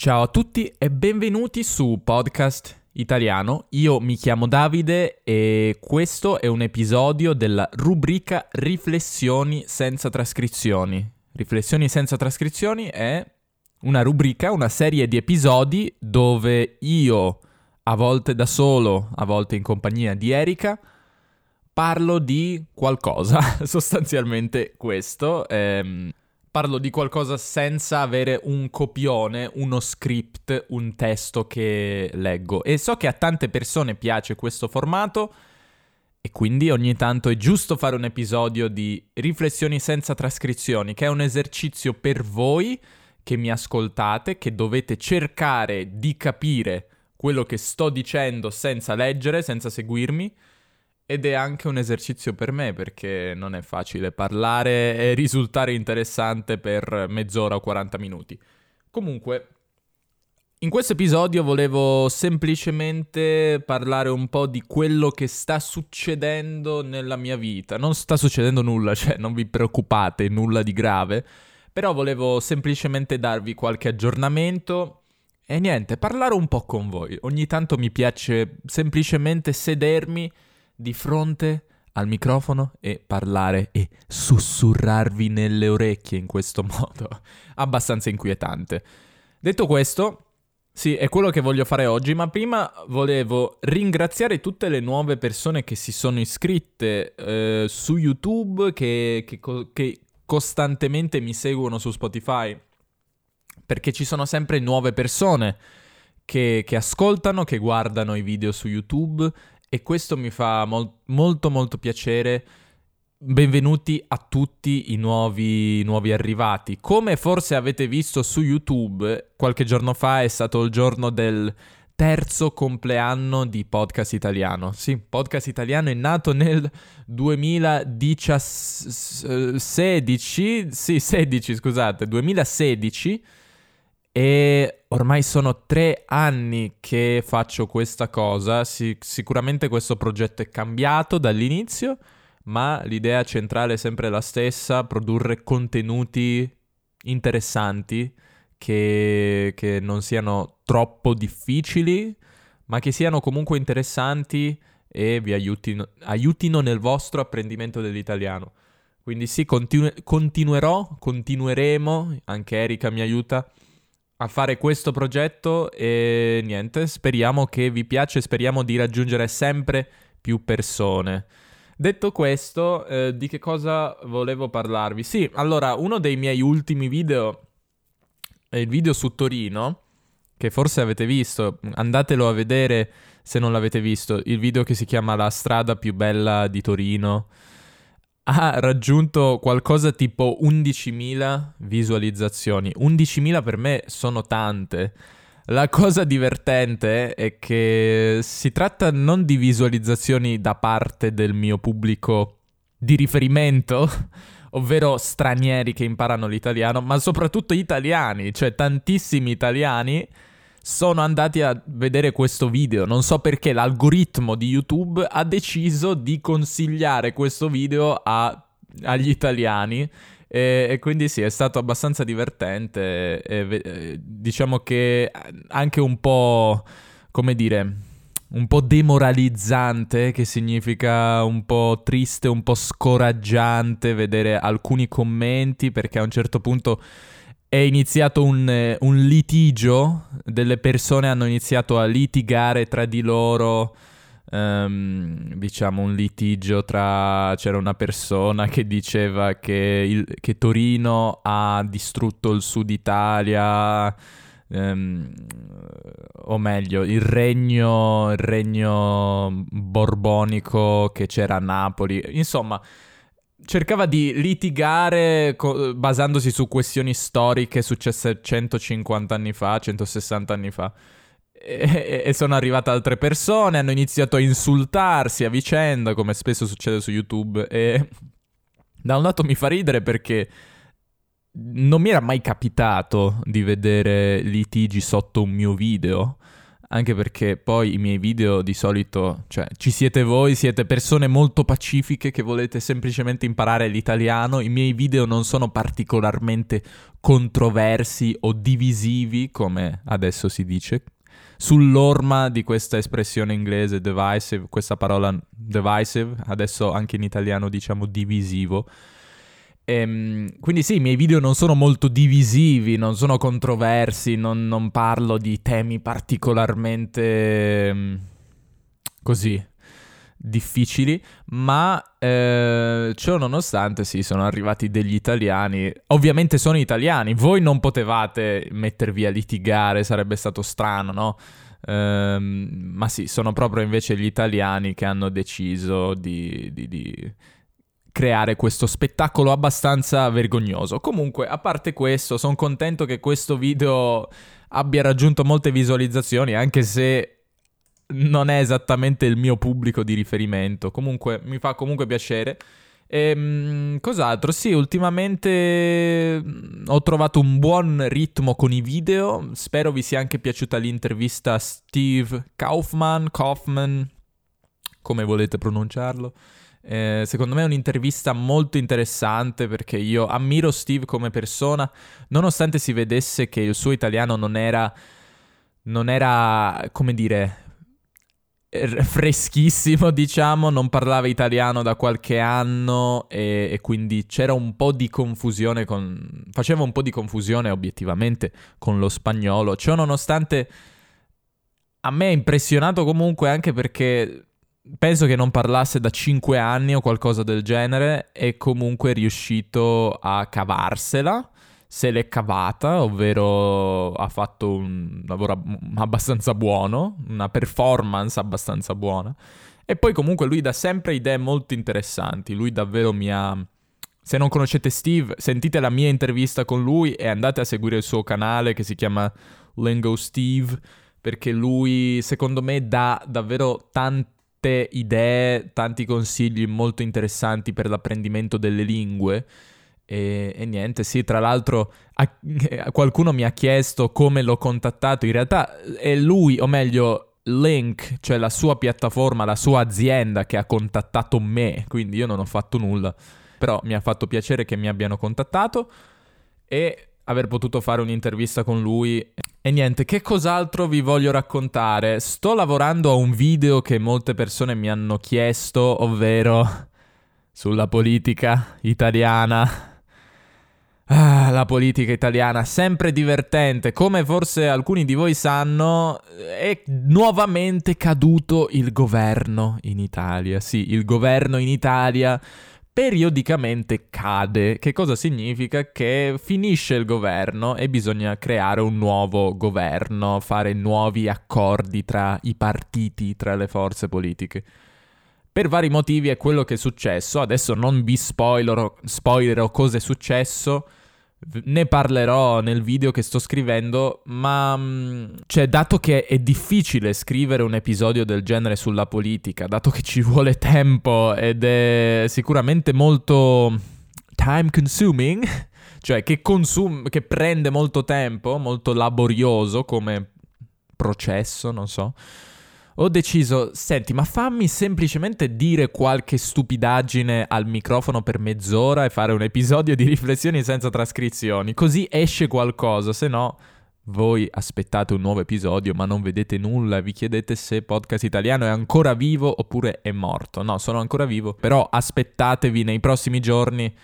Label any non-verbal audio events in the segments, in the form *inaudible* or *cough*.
Ciao a tutti e benvenuti su Podcast Italiano. Io mi chiamo Davide e questo è un episodio della rubrica Riflessioni senza trascrizioni. Riflessioni senza trascrizioni è una rubrica, una serie di episodi dove io, a volte da solo, a volte in compagnia di Erika, parlo di qualcosa, *laughs* sostanzialmente questo. Ehm, parlo di qualcosa senza avere un copione, uno script, un testo che leggo. E so che a tante persone piace questo formato e quindi ogni tanto è giusto fare un episodio di riflessioni senza trascrizioni, che è un esercizio per voi che mi ascoltate, che dovete cercare di capire quello che sto dicendo senza leggere, senza seguirmi ed è anche un esercizio per me perché non è facile parlare e risultare interessante per mezz'ora o 40 minuti. Comunque, in questo episodio volevo semplicemente parlare un po' di quello che sta succedendo nella mia vita. Non sta succedendo nulla, *laughs* cioè non vi preoccupate, nulla di grave, però volevo semplicemente darvi qualche aggiornamento e niente, parlare un po' con voi. Ogni tanto mi piace semplicemente sedermi di fronte al microfono e parlare e sussurrarvi nelle orecchie in questo *laughs* modo abbastanza inquietante. Detto questo, sì, è quello che voglio fare oggi, ma prima volevo ringraziare tutte le nuove persone che si sono iscritte eh, su YouTube, che, che, che costantemente mi seguono su Spotify, perché ci sono sempre nuove persone che, che, ascoltano, che guardano i video su YouTube e questo mi fa mol- molto molto piacere. Benvenuti a tutti i nuovi, nuovi, arrivati. Come forse avete visto su YouTube, qualche giorno fa è stato il giorno del terzo compleanno di Podcast Italiano. Sì, Podcast Italiano è nato nel 2016, sì, 16, scusate, 2016 e ormai sono tre anni che faccio questa cosa. Sic- sicuramente questo progetto è cambiato dall'inizio, ma l'idea centrale è sempre la stessa: produrre contenuti interessanti che, che non siano troppo difficili, ma che siano comunque interessanti e vi aiutino, aiutino nel vostro apprendimento dell'italiano. Quindi sì, continu- continuerò, continueremo, anche Erika mi aiuta a fare questo progetto e niente, speriamo che vi piace, speriamo di raggiungere sempre più persone. Detto questo, eh, di che cosa volevo parlarvi? Sì, allora, uno dei miei ultimi video è il video su Torino, che forse avete visto, andatelo a vedere se non l'avete visto, il video che si chiama La strada più bella di Torino ha raggiunto qualcosa tipo 11.000 visualizzazioni. 11.000 per me sono tante. La cosa divertente è che si tratta non di visualizzazioni da parte del mio pubblico di riferimento, *laughs* ovvero stranieri che imparano l'italiano, ma soprattutto italiani, cioè tantissimi italiani sono andati a vedere questo video. Non so perché l'algoritmo di YouTube ha deciso di consigliare questo video a, agli italiani. E, e, quindi sì, è stato abbastanza divertente. E, e, diciamo che anche un po', come dire, un po' demoralizzante, che significa un po' triste, un po' scoraggiante vedere alcuni commenti, perché a un certo punto è iniziato un, eh, un, litigio, delle persone hanno iniziato a litigare tra di loro, um, diciamo un litigio tra... c'era una persona che diceva che, il, che Torino ha distrutto il sud Italia, um, o meglio, il regno, il regno borbonico che c'era a Napoli, insomma cercava di litigare co- basandosi su questioni storiche successe 150 anni fa, 160 anni fa. E, e sono arrivate altre persone, hanno iniziato a insultarsi a vicenda, come spesso succede su YouTube. E da un lato mi fa ridere perché non mi era mai capitato di vedere litigi sotto un mio video. Anche perché poi i miei video di solito, cioè ci siete voi, siete persone molto pacifiche che volete semplicemente imparare l'italiano, i miei video non sono particolarmente controversi o divisivi come adesso si dice, sull'orma di questa espressione inglese divisive, questa parola divisive, adesso anche in italiano diciamo divisivo. Ehm, quindi sì, i miei video non sono molto divisivi, non sono controversi, non, non parlo di temi particolarmente ehm, così difficili, ma eh, ciò nonostante sì, sono arrivati degli italiani, ovviamente sono italiani, voi non potevate mettervi a litigare, sarebbe stato strano, no? Ehm, ma sì, sono proprio invece gli italiani che hanno deciso di, di, di creare questo spettacolo abbastanza vergognoso. Comunque, a parte questo, sono contento che questo video abbia raggiunto molte visualizzazioni, anche se non è esattamente il mio pubblico di riferimento. Comunque, mi fa comunque piacere. Ehm, cos'altro? Sì, ultimamente mm, ho trovato un buon ritmo con i video. Spero vi sia anche piaciuta l'intervista Steve Kaufman, Kaufman, come volete pronunciarlo. Eh, secondo me è un'intervista molto interessante perché io ammiro Steve come persona, nonostante si vedesse che il suo italiano non era, non era come dire, freschissimo, *laughs* diciamo, non parlava italiano da qualche anno e, e, quindi c'era un po' di confusione con... faceva un po' di confusione obiettivamente con lo spagnolo. Ciò nonostante a me è impressionato comunque anche perché penso che non parlasse da 5 anni o qualcosa del genere e comunque è riuscito a cavarsela, se l'è cavata, ovvero ha fatto un lavoro abbastanza buono, una performance abbastanza buona. E poi comunque lui dà sempre idee molto interessanti, lui davvero mi ha... Se non conoscete Steve, sentite la mia intervista con lui e andate a seguire il suo canale che si chiama Lingo Steve, perché lui secondo me dà davvero tanti tante idee, tanti consigli molto interessanti per l'apprendimento delle lingue. E, e, niente, sì, tra l'altro a, *laughs* qualcuno mi ha chiesto come l'ho contattato. In realtà è lui, o meglio, Link, cioè la sua piattaforma, la sua azienda che ha contattato me, quindi io non ho fatto nulla. Però mi ha fatto piacere che mi abbiano contattato e aver potuto fare un'intervista con lui. E niente, che cos'altro vi voglio raccontare? Sto lavorando a un video che molte persone mi hanno chiesto, ovvero sulla politica italiana. Ah, la politica italiana, sempre divertente. Come forse alcuni di voi sanno, è nuovamente caduto il governo in Italia. Sì, il governo in Italia periodicamente cade. Che cosa significa? Che finisce il governo e bisogna creare un nuovo governo, fare nuovi accordi tra i partiti, tra le forze politiche. Per vari motivi è quello che è successo. Adesso non vi spoilerò, spoilerò cosa è successo ne parlerò nel video che sto scrivendo, ma mm, cioè, dato che è difficile scrivere un episodio del genere sulla politica, dato che ci vuole tempo ed è sicuramente molto time consuming, *laughs* cioè che, consum- che prende molto tempo, molto laborioso come processo, non so ho deciso, senti, ma fammi semplicemente dire qualche stupidaggine al microfono per mezz'ora e fare un episodio di riflessioni senza trascrizioni, così esce qualcosa, se no voi aspettate un nuovo episodio ma non vedete nulla vi chiedete se podcast italiano è ancora vivo oppure è morto. No, sono ancora vivo, però aspettatevi nei prossimi giorni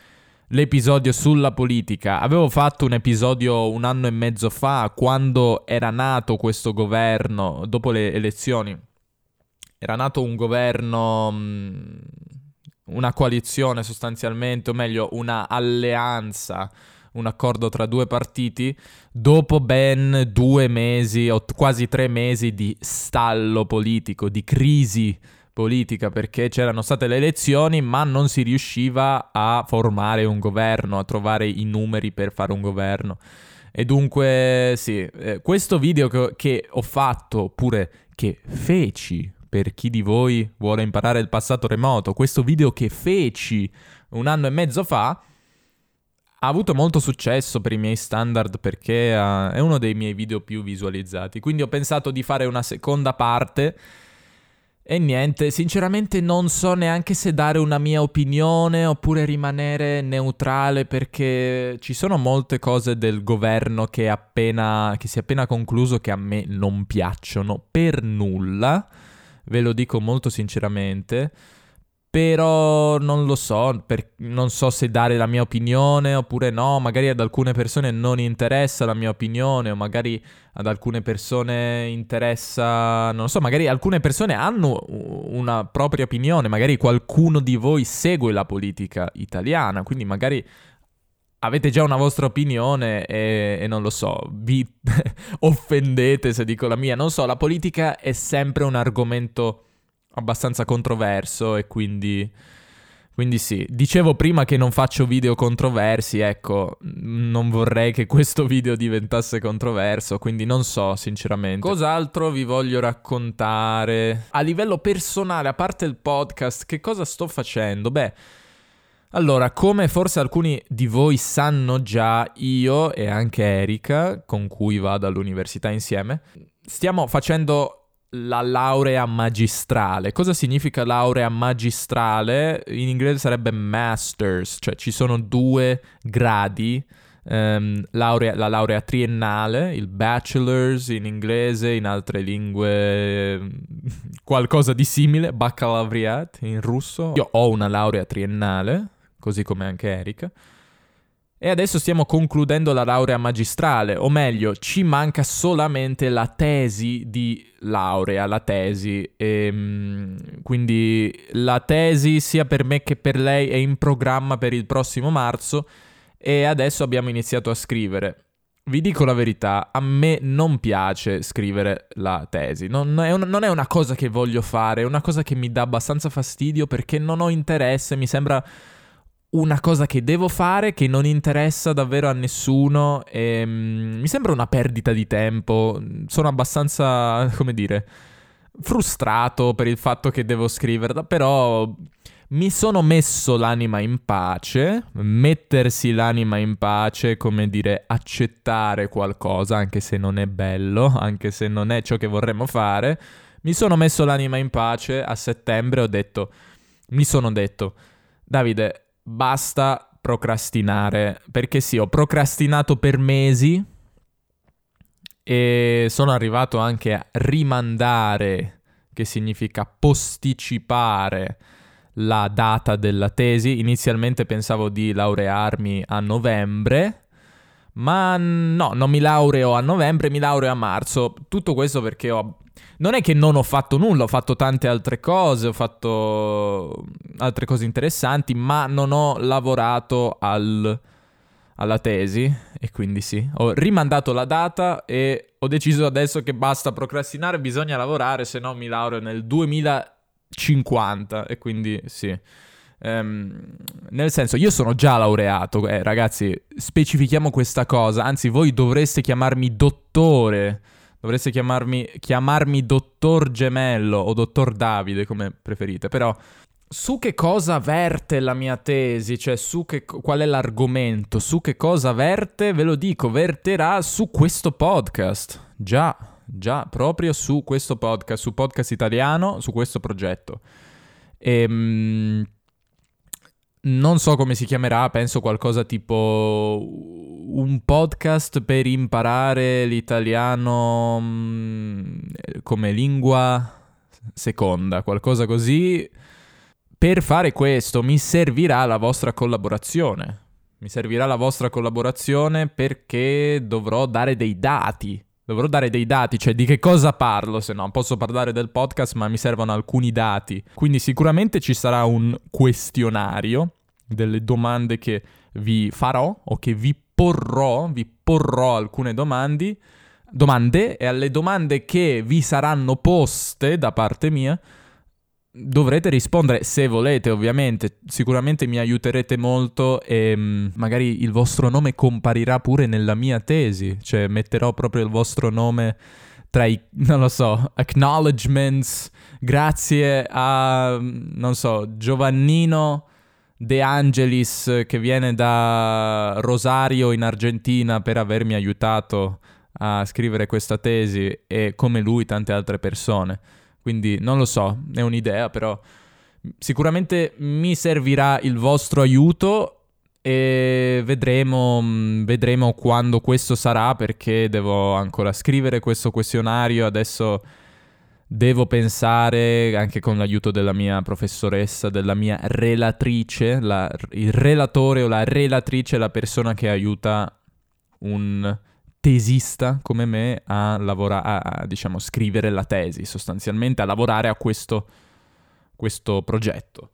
l'episodio sulla politica. Avevo fatto un episodio un anno e mezzo fa, quando era nato questo governo, dopo le elezioni. Era nato un governo, mm, una coalizione sostanzialmente, o meglio, una alleanza, un accordo tra due partiti, dopo ben due mesi o quasi tre mesi di stallo politico, di crisi politica perché c'erano state le elezioni ma non si riusciva a formare un governo, a trovare i numeri per fare un governo. E dunque sì, eh, questo video che, che ho fatto, oppure che feci per chi di voi vuole imparare il passato remoto, questo video che feci un anno e mezzo fa, ha avuto molto successo per i miei standard perché uh, è uno dei miei video più visualizzati. Quindi ho pensato di fare una seconda parte. E niente, sinceramente non so neanche se dare una mia opinione oppure rimanere neutrale perché ci sono molte cose del governo che, appena, che si è appena concluso che a me non piacciono per nulla, ve lo dico molto sinceramente. Però non lo so, per, non so se dare la mia opinione oppure no, magari ad alcune persone non interessa la mia opinione o magari ad alcune persone interessa, non so, magari alcune persone hanno una propria opinione, magari qualcuno di voi segue la politica italiana, quindi magari avete già una vostra opinione e, e non lo so, vi *laughs* offendete se dico la mia, non so, la politica è sempre un argomento abbastanza controverso e quindi... Quindi sì, dicevo prima che non faccio video controversi, ecco, non vorrei che questo *laughs* video diventasse controverso, quindi non so sinceramente. Cos'altro vi voglio raccontare? A livello personale, a parte il podcast, che cosa sto facendo? Beh, allora, come forse alcuni di voi sanno già, io e anche Erika, con cui vado all'università insieme, stiamo facendo la laurea magistrale. Cosa significa laurea magistrale? In inglese sarebbe masters, cioè ci sono due gradi. Um, laurea, la laurea triennale, il bachelor's in inglese, in altre lingue qualcosa di simile, baccalaureat in russo. Io ho una laurea triennale, così come anche Erika. E adesso stiamo concludendo la laurea magistrale, o meglio, ci manca solamente la tesi di laurea, la tesi. E, ehm, quindi la tesi sia per me che per lei è in programma per il prossimo marzo e adesso abbiamo iniziato a scrivere. Vi dico la verità, a me non piace scrivere la tesi, non è, un, non è una cosa che voglio fare, è una cosa che mi dà abbastanza fastidio perché non ho interesse, mi sembra una cosa che devo fare che non interessa davvero a nessuno e um, mi sembra una perdita di tempo. Sono abbastanza, *laughs* come dire, frustrato per il fatto che devo scriverla, però mi sono messo l'anima in pace, mettersi l'anima in pace, come dire, accettare qualcosa, anche se non è bello, anche se non è ciò che vorremmo fare. Mi sono messo l'anima in pace a settembre, ho detto, mi sono detto, Davide, basta procrastinare, perché sì, ho procrastinato per mesi e sono arrivato anche a rimandare, che significa posticipare la data della tesi. Inizialmente pensavo di laurearmi a novembre, ma no, non mi laureo a novembre, mi laureo a marzo. Tutto questo perché ho non è che non ho fatto nulla, ho fatto tante altre cose, ho fatto altre cose interessanti, ma non ho lavorato al, alla tesi e quindi sì, ho rimandato la data e ho deciso adesso che basta procrastinare, bisogna lavorare, se no mi laureo nel 2050 e quindi sì. Um, nel senso, io sono già laureato, eh, ragazzi, specifichiamo questa cosa, anzi voi dovreste chiamarmi dottore Dovreste chiamarmi, chiamarmi dottor Gemello o dottor Davide, come preferite. Però su che cosa verte la mia tesi, cioè su che, qual è l'argomento, su che cosa verte, ve lo dico, verterà su questo podcast. Già, già, proprio su questo podcast, su podcast italiano, su questo progetto. Ehm, non so come si chiamerà, penso qualcosa tipo un podcast per imparare l'italiano mm, come lingua seconda, qualcosa così. Per fare questo mi servirà la vostra collaborazione. Mi servirà la vostra collaborazione perché dovrò dare dei dati. Dovrò dare dei dati, cioè di che cosa parlo, se no posso parlare del podcast, ma mi servono alcuni dati. Quindi sicuramente ci sarà un questionario, delle domande che vi farò o che vi porrò, vi porrò alcune domande, domande e alle domande che vi saranno poste da parte mia dovrete rispondere se volete, ovviamente. Sicuramente mi aiuterete molto e mm, magari il vostro nome comparirà pure nella mia tesi, cioè metterò proprio il vostro nome tra i, *laughs* non lo so, acknowledgements, grazie a, mm, non so, Giovannino De Angelis che viene da Rosario in Argentina per avermi aiutato a scrivere questa tesi e come lui tante altre persone. Quindi non lo so, è un'idea, però sicuramente mi servirà il vostro aiuto e vedremo, mm, vedremo quando questo sarà perché devo ancora scrivere questo questionario, adesso devo pensare anche con l'aiuto della mia professoressa, della mia relatrice, la, il relatore o la relatrice, la persona che aiuta un tesista come me a lavorare, a, diciamo, scrivere la tesi, sostanzialmente a lavorare a questo, questo progetto.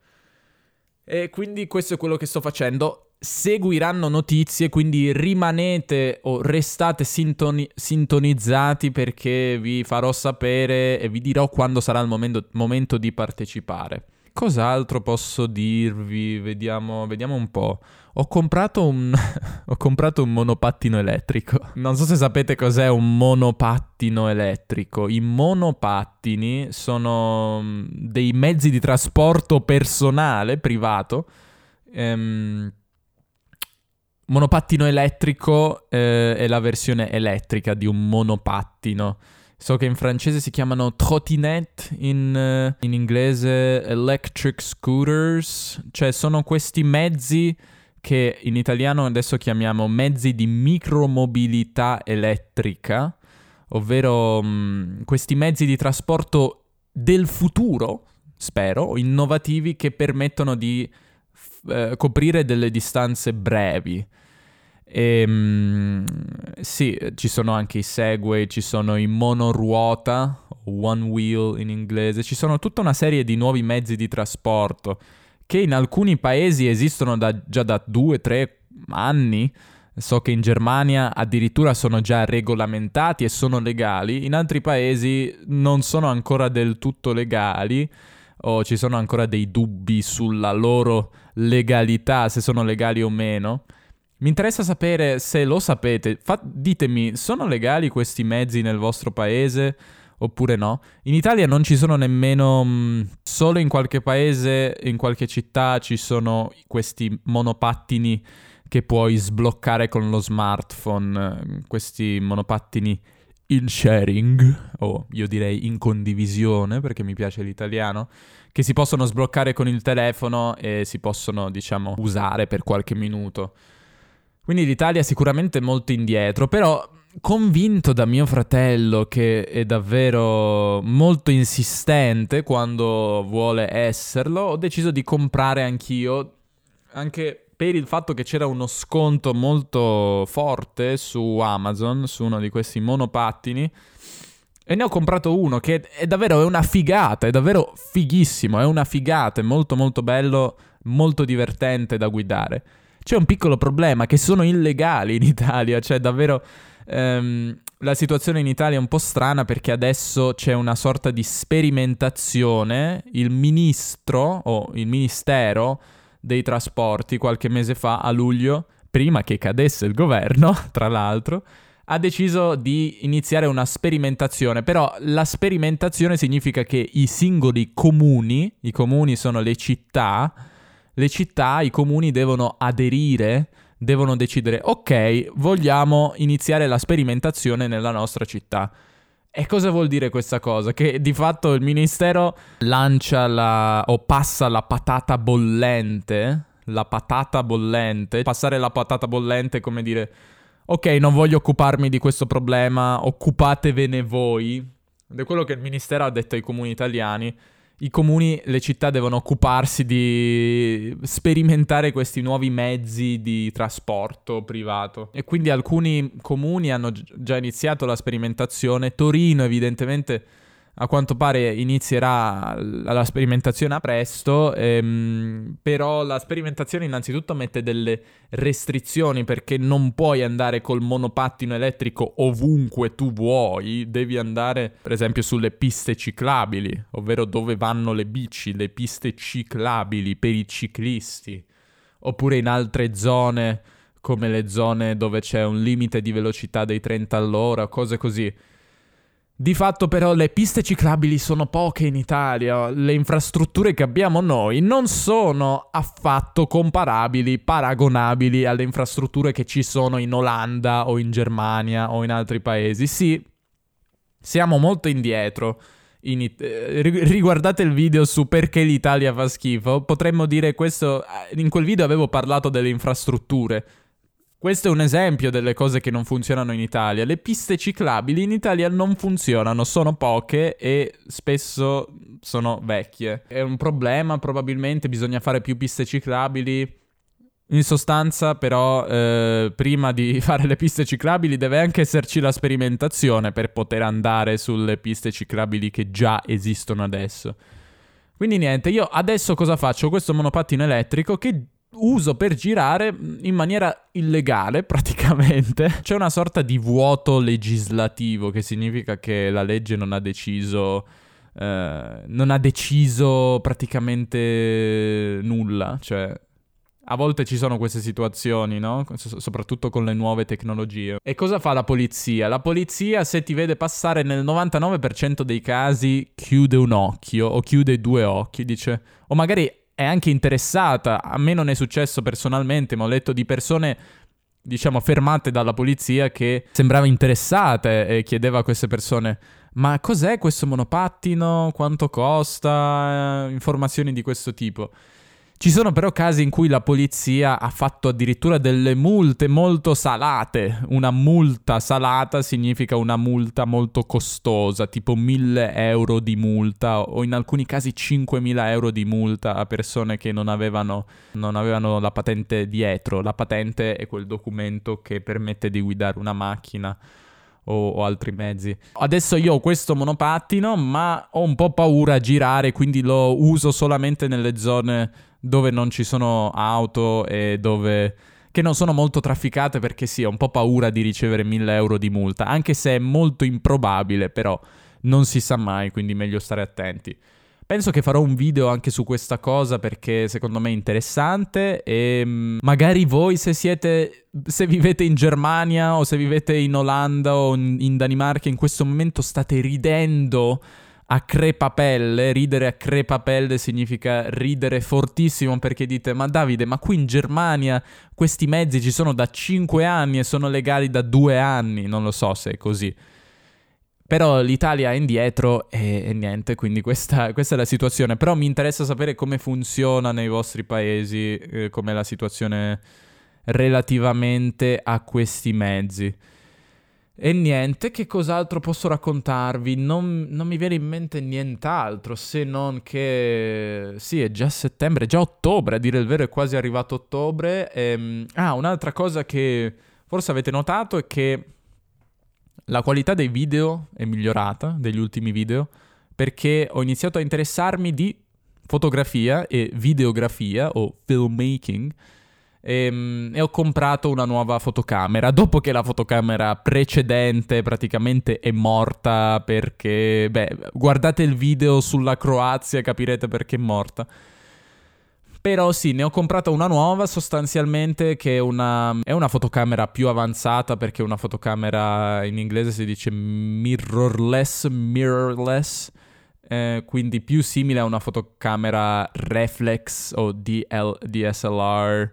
E quindi questo è quello che sto facendo. Seguiranno notizie, quindi rimanete o restate sintoni- sintonizzati perché vi farò sapere e vi dirò quando sarà il momento, momento di partecipare. Cos'altro posso dirvi? Vediamo, vediamo un po'. Ho comprato, un, *laughs* ho comprato un monopattino elettrico. Non so se sapete cos'è un monopattino elettrico. I monopattini sono mm, dei mezzi di trasporto personale, privato. Ehm, monopattino elettrico eh, è la versione elettrica di un monopattino. So che in francese si chiamano trottinette, in, uh, in inglese electric scooters, cioè sono questi mezzi che in italiano adesso chiamiamo mezzi di micromobilità elettrica, ovvero mh, mm, questi mezzi di trasporto del futuro, spero, innovativi che permettono di f- eh, coprire delle distanze brevi. E, mh, sì, ci sono anche i Segway, ci sono i monoruota, one wheel in inglese, ci sono tutta una serie di nuovi mezzi di trasporto che in alcuni paesi esistono da, già da due, tre anni. So che in Germania addirittura sono già regolamentati e sono legali, in altri paesi non sono ancora del tutto legali o ci sono ancora dei dubbi sulla loro legalità, se sono legali o meno. Mi interessa sapere se lo sapete. Fa- ditemi, sono legali questi mezzi nel vostro paese oppure no? In Italia non ci sono nemmeno... Mh, mm, solo in qualche paese, in qualche città ci sono questi monopattini che puoi sbloccare con lo smartphone. Questi monopattini in sharing, o io direi in condivisione perché mi piace l'italiano, che si possono sbloccare con il telefono e si possono, diciamo, usare per qualche minuto. Quindi l'Italia è sicuramente molto indietro, però convinto da mio fratello che è davvero molto insistente quando vuole esserlo, ho deciso di comprare anch'io, anche per il fatto che c'era uno sconto molto forte su Amazon, su uno di questi monopattini. E ne ho comprato uno che è davvero è una figata, è davvero fighissimo, è una figata, è molto molto bello, molto divertente da guidare. C'è un piccolo problema che sono illegali in Italia, cioè davvero ehm, la situazione in Italia è un po' strana perché adesso c'è una sorta di sperimentazione. Il ministro o il ministero dei trasporti qualche mese fa, a luglio, prima che cadesse il governo, *laughs* tra l'altro, ha deciso di iniziare una sperimentazione, però la sperimentazione significa che i singoli comuni, i comuni sono le città, le città, i comuni devono aderire, devono decidere, ok, vogliamo iniziare la sperimentazione nella nostra città. E cosa vuol dire questa cosa? Che di fatto il ministero lancia la o passa la patata bollente, la patata bollente, passare la patata bollente è come dire ok, non voglio occuparmi di questo problema, occupatevene voi. Ed è quello che il ministero ha detto ai comuni italiani i comuni, le città devono occuparsi di sperimentare questi nuovi mezzi di trasporto privato. E quindi alcuni comuni hanno già iniziato la sperimentazione. Torino, evidentemente a quanto pare inizierà la sperimentazione a presto, ehm, però la sperimentazione innanzitutto mette delle restrizioni perché non puoi andare col monopattino elettrico ovunque tu vuoi, devi andare per esempio sulle piste ciclabili, ovvero dove vanno le bici, le piste ciclabili per i ciclisti, oppure in altre zone come le zone dove c'è un limite di velocità dei 30 all'ora, cose così. Di fatto però le piste ciclabili sono poche in Italia, le infrastrutture che abbiamo noi non sono affatto comparabili, paragonabili alle infrastrutture che ci sono in Olanda o in Germania o in altri paesi. Sì, siamo molto indietro. In it- eh, riguardate il video su perché l'Italia fa schifo. Potremmo dire questo. Eh, in quel video avevo parlato delle infrastrutture. Questo è un esempio delle cose che non funzionano in Italia. Le piste ciclabili in Italia non funzionano, sono poche e spesso sono vecchie. È un problema, probabilmente bisogna fare più piste ciclabili. In sostanza, però, eh, prima di *laughs* fare le piste ciclabili deve anche esserci la sperimentazione per poter andare sulle piste ciclabili che già esistono adesso. Quindi niente, io adesso cosa faccio? Questo monopattino elettrico che uso per girare in maniera illegale *laughs* praticamente. C'è una sorta di vuoto legislativo che significa che la legge non ha deciso... Eh, non ha deciso praticamente nulla, cioè a volte ci sono queste situazioni, no? S- soprattutto con le nuove tecnologie. E cosa fa la polizia? La polizia, se ti vede passare nel 99% dei casi, chiude un occhio o chiude due occhi, dice... O magari è anche interessata. A me non è successo personalmente, ma ho letto di persone diciamo fermate dalla polizia che sembrava interessate e chiedeva a queste persone ma cos'è questo monopattino? Quanto costa? Informazioni di questo tipo. Ci sono però casi in cui la polizia ha fatto addirittura delle multe molto salate. Una multa salata significa una multa molto costosa, tipo 1000 euro di multa o in alcuni casi 5000 euro di multa a persone che non avevano, non avevano la patente dietro. La patente è quel documento che permette di guidare una macchina o, o, altri mezzi. Adesso io ho questo monopattino, ma ho un po' paura a girare, quindi lo uso solamente nelle zone dove non ci sono auto e dove che non sono molto trafficate perché sì, ho un po' paura di ricevere 1000 euro di multa, anche se è molto improbabile, però non si sa mai, quindi meglio stare attenti. Penso che farò un video anche su questa cosa perché secondo me è interessante e mm, magari voi se siete se vivete in Germania o se vivete in Olanda o in Danimarca in questo momento state ridendo a crepapelle, ridere a crepapelle significa ridere fortissimo perché dite ma Davide, ma qui in Germania questi mezzi ci sono da 5 anni e sono legali da 2 anni, non lo so se è così. Però l'Italia è indietro e, e niente, quindi questa, questa, è la situazione. Però mi interessa sapere come funziona nei vostri paesi, eh, com'è la situazione relativamente a questi mezzi. E niente, che cos'altro posso raccontarvi? Non, non, mi viene in mente nient'altro se non che... Sì, è già settembre, è già ottobre, a dire il vero è quasi arrivato ottobre. E... Ehm, ah, un'altra cosa che forse avete notato è che la qualità dei video è migliorata, degli ultimi video, perché ho iniziato a interessarmi di fotografia e videografia o filmmaking e, ehm, e, ho comprato una nuova fotocamera dopo che la fotocamera precedente praticamente è morta perché, beh, guardate il video sulla Croazia capirete perché è morta. Però sì, ne ho comprata una nuova sostanzialmente che è una, è una fotocamera più avanzata perché una fotocamera in inglese si dice mirrorless, mirrorless, eh, quindi più simile a una fotocamera reflex o DL, DSLR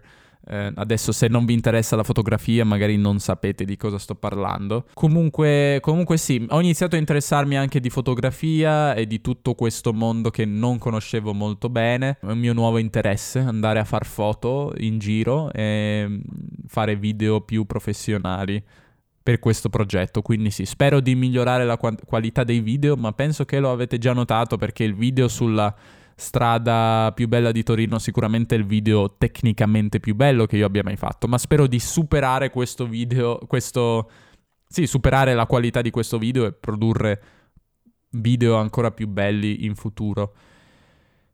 eh, adesso se non vi interessa la fotografia magari non sapete di cosa sto parlando. Comunque, comunque sì, ho iniziato a interessarmi anche di fotografia e di tutto questo mondo che non conoscevo molto bene. È un mio nuovo interesse andare a far foto in giro e fare video più professionali per questo progetto. Quindi sì, spero di migliorare la qualità dei video, ma penso che lo avete già notato perché il video sulla strada più bella di Torino, sicuramente il video tecnicamente più bello che io abbia mai fatto, ma spero di superare questo video, questo... Sì, superare la qualità di questo video e produrre video ancora più belli in futuro.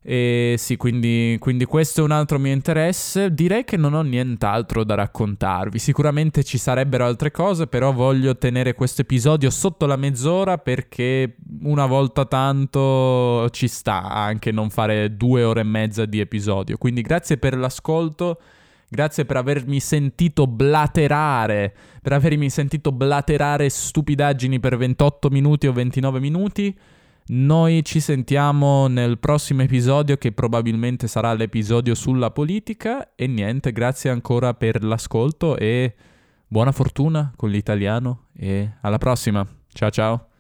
E sì, quindi, quindi, questo è un altro mio interesse. Direi che non ho nient'altro da raccontarvi. Sicuramente ci sarebbero altre cose, però voglio tenere questo episodio sotto la mezz'ora perché una volta tanto ci sta anche non fare due ore e mezza di episodio. Quindi grazie per l'ascolto. Grazie per avermi sentito blaterare, per avermi sentito blaterare stupidaggini per 28 minuti o 29 minuti. Noi ci sentiamo nel prossimo episodio che probabilmente sarà l'episodio sulla politica e niente, grazie ancora per l'ascolto e buona fortuna con l'italiano e alla prossima. Ciao ciao.